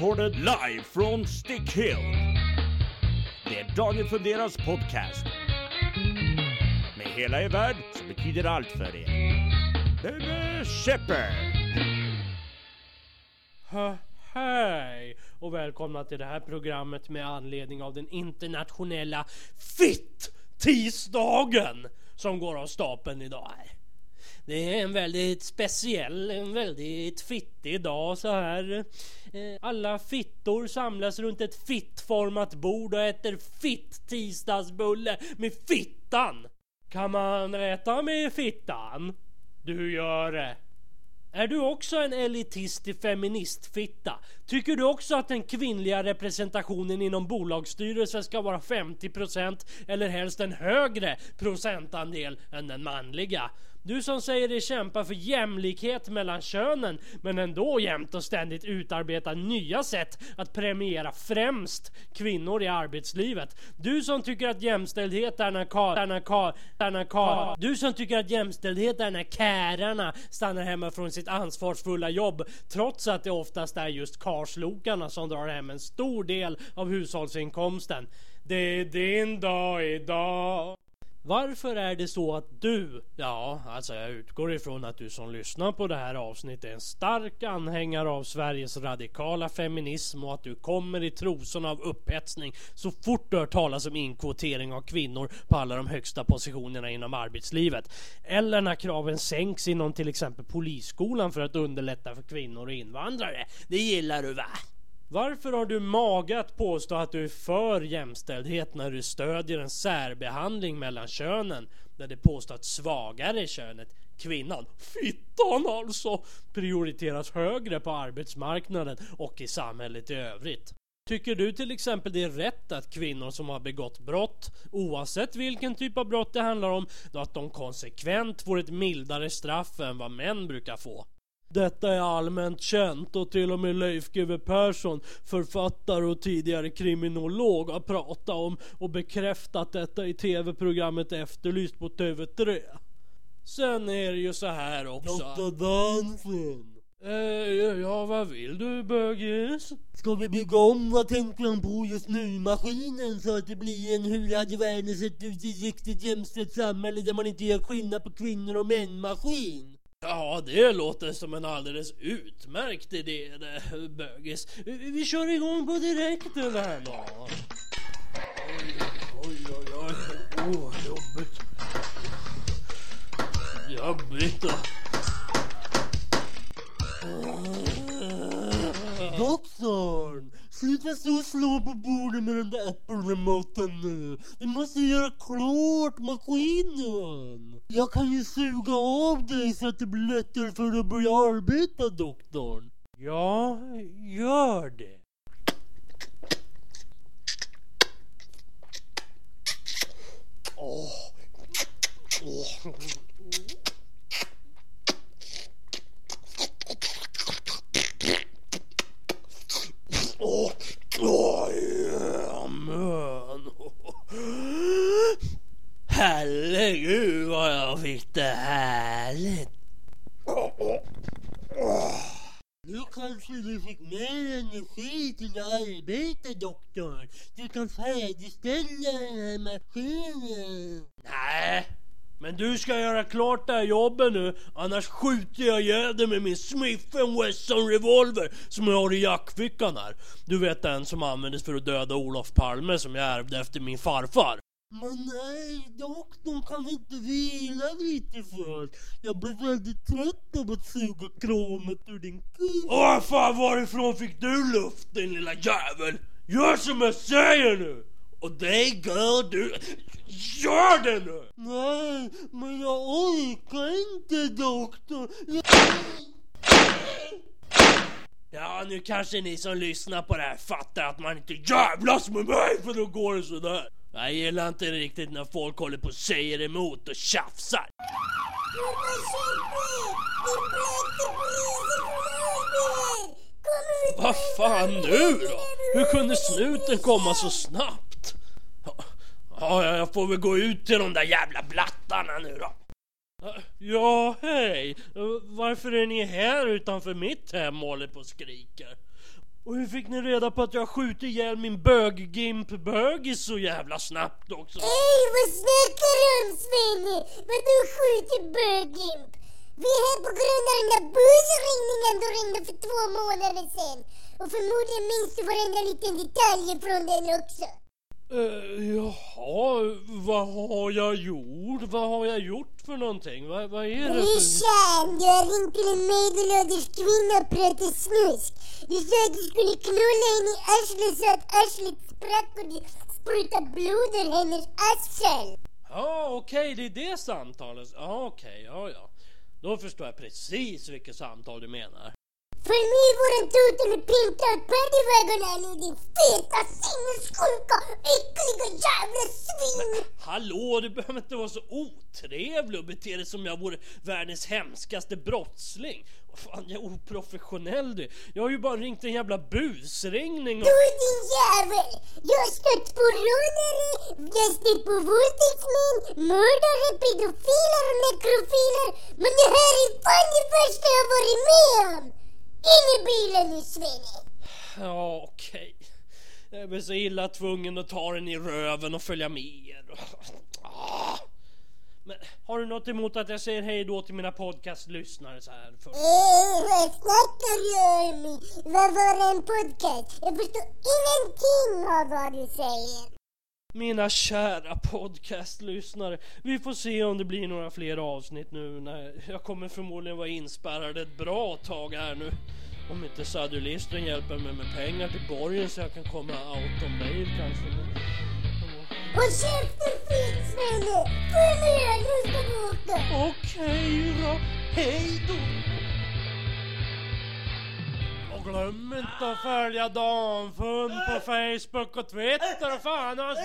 recorded live från Stickhill. Det är Daniel Funderas podcast. Med hela er värld som betyder allt för er. Bebe Shepard. Hej och välkomna till det här programmet med anledning av den internationella FIT-tisdagen som går av stapeln idag. Här. Det är en väldigt speciell, en väldigt fittig dag så här. Eh, alla fittor samlas runt ett fittformat bord och äter fitt-tisdagsbulle med fittan. Kan man äta med fittan? Du gör det. Är du också en elitistisk feministfitta? Tycker du också att den kvinnliga representationen inom bolagsstyrelsen ska vara 50% eller helst en högre procentandel än den manliga? Du som säger dig kämpa för jämlikhet mellan könen men ändå jämt och ständigt utarbetar nya sätt att premiera främst kvinnor i arbetslivet. Du som tycker att jämställdhet är när karlarna är när är när Du som tycker att jämställdhet är när kärarna stannar hemma från sitt ansvarsfulla jobb trots att det oftast är just karslokarna som drar hem en stor del av hushållsinkomsten. Det är din dag idag. Varför är det så att du, ja alltså jag utgår ifrån att du som lyssnar på det här avsnittet är en stark anhängare av Sveriges radikala feminism och att du kommer i trosorna av upphetsning så fort du hör talas om inkvotering av kvinnor på alla de högsta positionerna inom arbetslivet. Eller när kraven sänks inom till exempel polisskolan för att underlätta för kvinnor och invandrare. Det gillar du va? Varför har du mage att påstå att du är för jämställdhet när du stödjer en särbehandling mellan könen? Där det påstår att svagare könet, kvinnan, fittan alltså, prioriteras högre på arbetsmarknaden och i samhället i övrigt. Tycker du till exempel det är rätt att kvinnor som har begått brott, oavsett vilken typ av brott det handlar om, då att de konsekvent får ett mildare straff än vad män brukar få? Detta är allmänt känt och till och med Leif GW Persson, författare och tidigare kriminolog, har pratat om och bekräftat detta i tv-programmet Efterlyst på TV3. Sen är det ju så här också. Dr. Dansen. Eh, ja, vad vill du bögis? Ska vi bygga om, vad tänker han på just nu, maskinen så att det blir en hur hade världen sett ut i ett riktigt jämställt samhälle där man inte gör skillnad på kvinnor och män-maskin? Ja, det låter som en alldeles utmärkt idé det, bögis. Vi, vi kör igång på direkten här då. Oj, oj, oj. Åh, jobbigt. Jobbigt då. Doktorn! Sluta stå och slå på båten nu. Vi måste göra klart maskinen. Jag kan ju suga av dig så att det blir lättare för dig att börja arbeta, doktorn. Ja, gör det. Åh, åh, ja, men. Herregud vad jag fick det härligt. Nu kanske du fick mer energi till arbete, doktorn. Du kan färdigställa den här maskinen. Nej, men du ska göra klart det här jobbet nu, annars skjuter jag ihjäl dig med min Smith Wesson revolver som jag har i jackfickan här. Du vet den som användes för att döda Olof Palme som jag ärvde efter min farfar. Men nej, doktorn kan inte vila lite först? Jag blir väldigt trött av att suga kromet ur din kuk. Åh fan varifrån fick du luft din lilla jävel? Gör som jag säger nu! Och det gör du. Gör det nu! Nej, men jag orkar inte doktorn. Jag... Ja, nu kanske ni som lyssnar på det här fattar att man inte jävlas med mig för då går det sådär. Jag gillar inte riktigt när folk håller på och säger emot och tjafsar. Vad fan nu då? Hur kunde snuten komma så snabbt? Ja, jag får väl gå ut till de där jävla blattarna nu då. Ja, hej! Varför är ni här utanför mitt hem och håller på och skriker? Och hur fick ni reda på att jag skjutit ihjäl min bög-gimp-bögis så jävla snabbt också? Ey, vad snackar du om Svenne? Vadå skjuter bögimp? Vi är här på grund av den där busringningen du ringde för två månader sedan. Och förmodligen minns du varenda liten detalj från den också. Uh, jaha, vad har jag gjort? Vad har jag gjort för någonting? Vad, vad är det för... Brorsan, du har ringt till en medelålders kvinna och pratat snusk. Du sa att du skulle knulla henne i arslet så att arslet sprack och det sprutade blod ur hennes arsel. Ja, okej, det är det samtalet. Ja, okej, ja, ja. Då förstår jag precis vilket samtal du menar. Följ med i våran total och ut paddywagon här nu din feta sinnessjuka äckliga jävla svin! Hallå, du behöver inte vara så otrevlig och bete dig som jag vore världens hemskaste brottsling. Vad fan, jag är oprofessionell du. Jag har ju bara ringt en jävla busringning och... Du din jävel! Jag har stött på rånare, jag har stött på våldtäktsmän, mördare, pedofiler och nekrofiler. Men det här är fan det värsta jag varit med om! In i bilen nu Svenne! Ja, okej. Jag blir så illa tvungen att ta den i röven och följa med er. Ah. Men har du något emot att jag säger hej då till mina podcastlyssnare så här först? Ey, vad snackar du om? Vad var en podcast? Jag förstår ingenting av vad du säger. Mina kära podcastlyssnare. Vi får se om det blir några fler avsnitt nu när jag kommer förmodligen vara inspärrad ett bra tag här nu. Om inte Sadulistren hjälper mig med pengar till borgen så jag kan komma out on bail kanske. Håll käften fint Svenne! Följ med, ska vi åka! Okej då, hej då! Och glöm inte att följa Danfund på Facebook och Twitter och fan och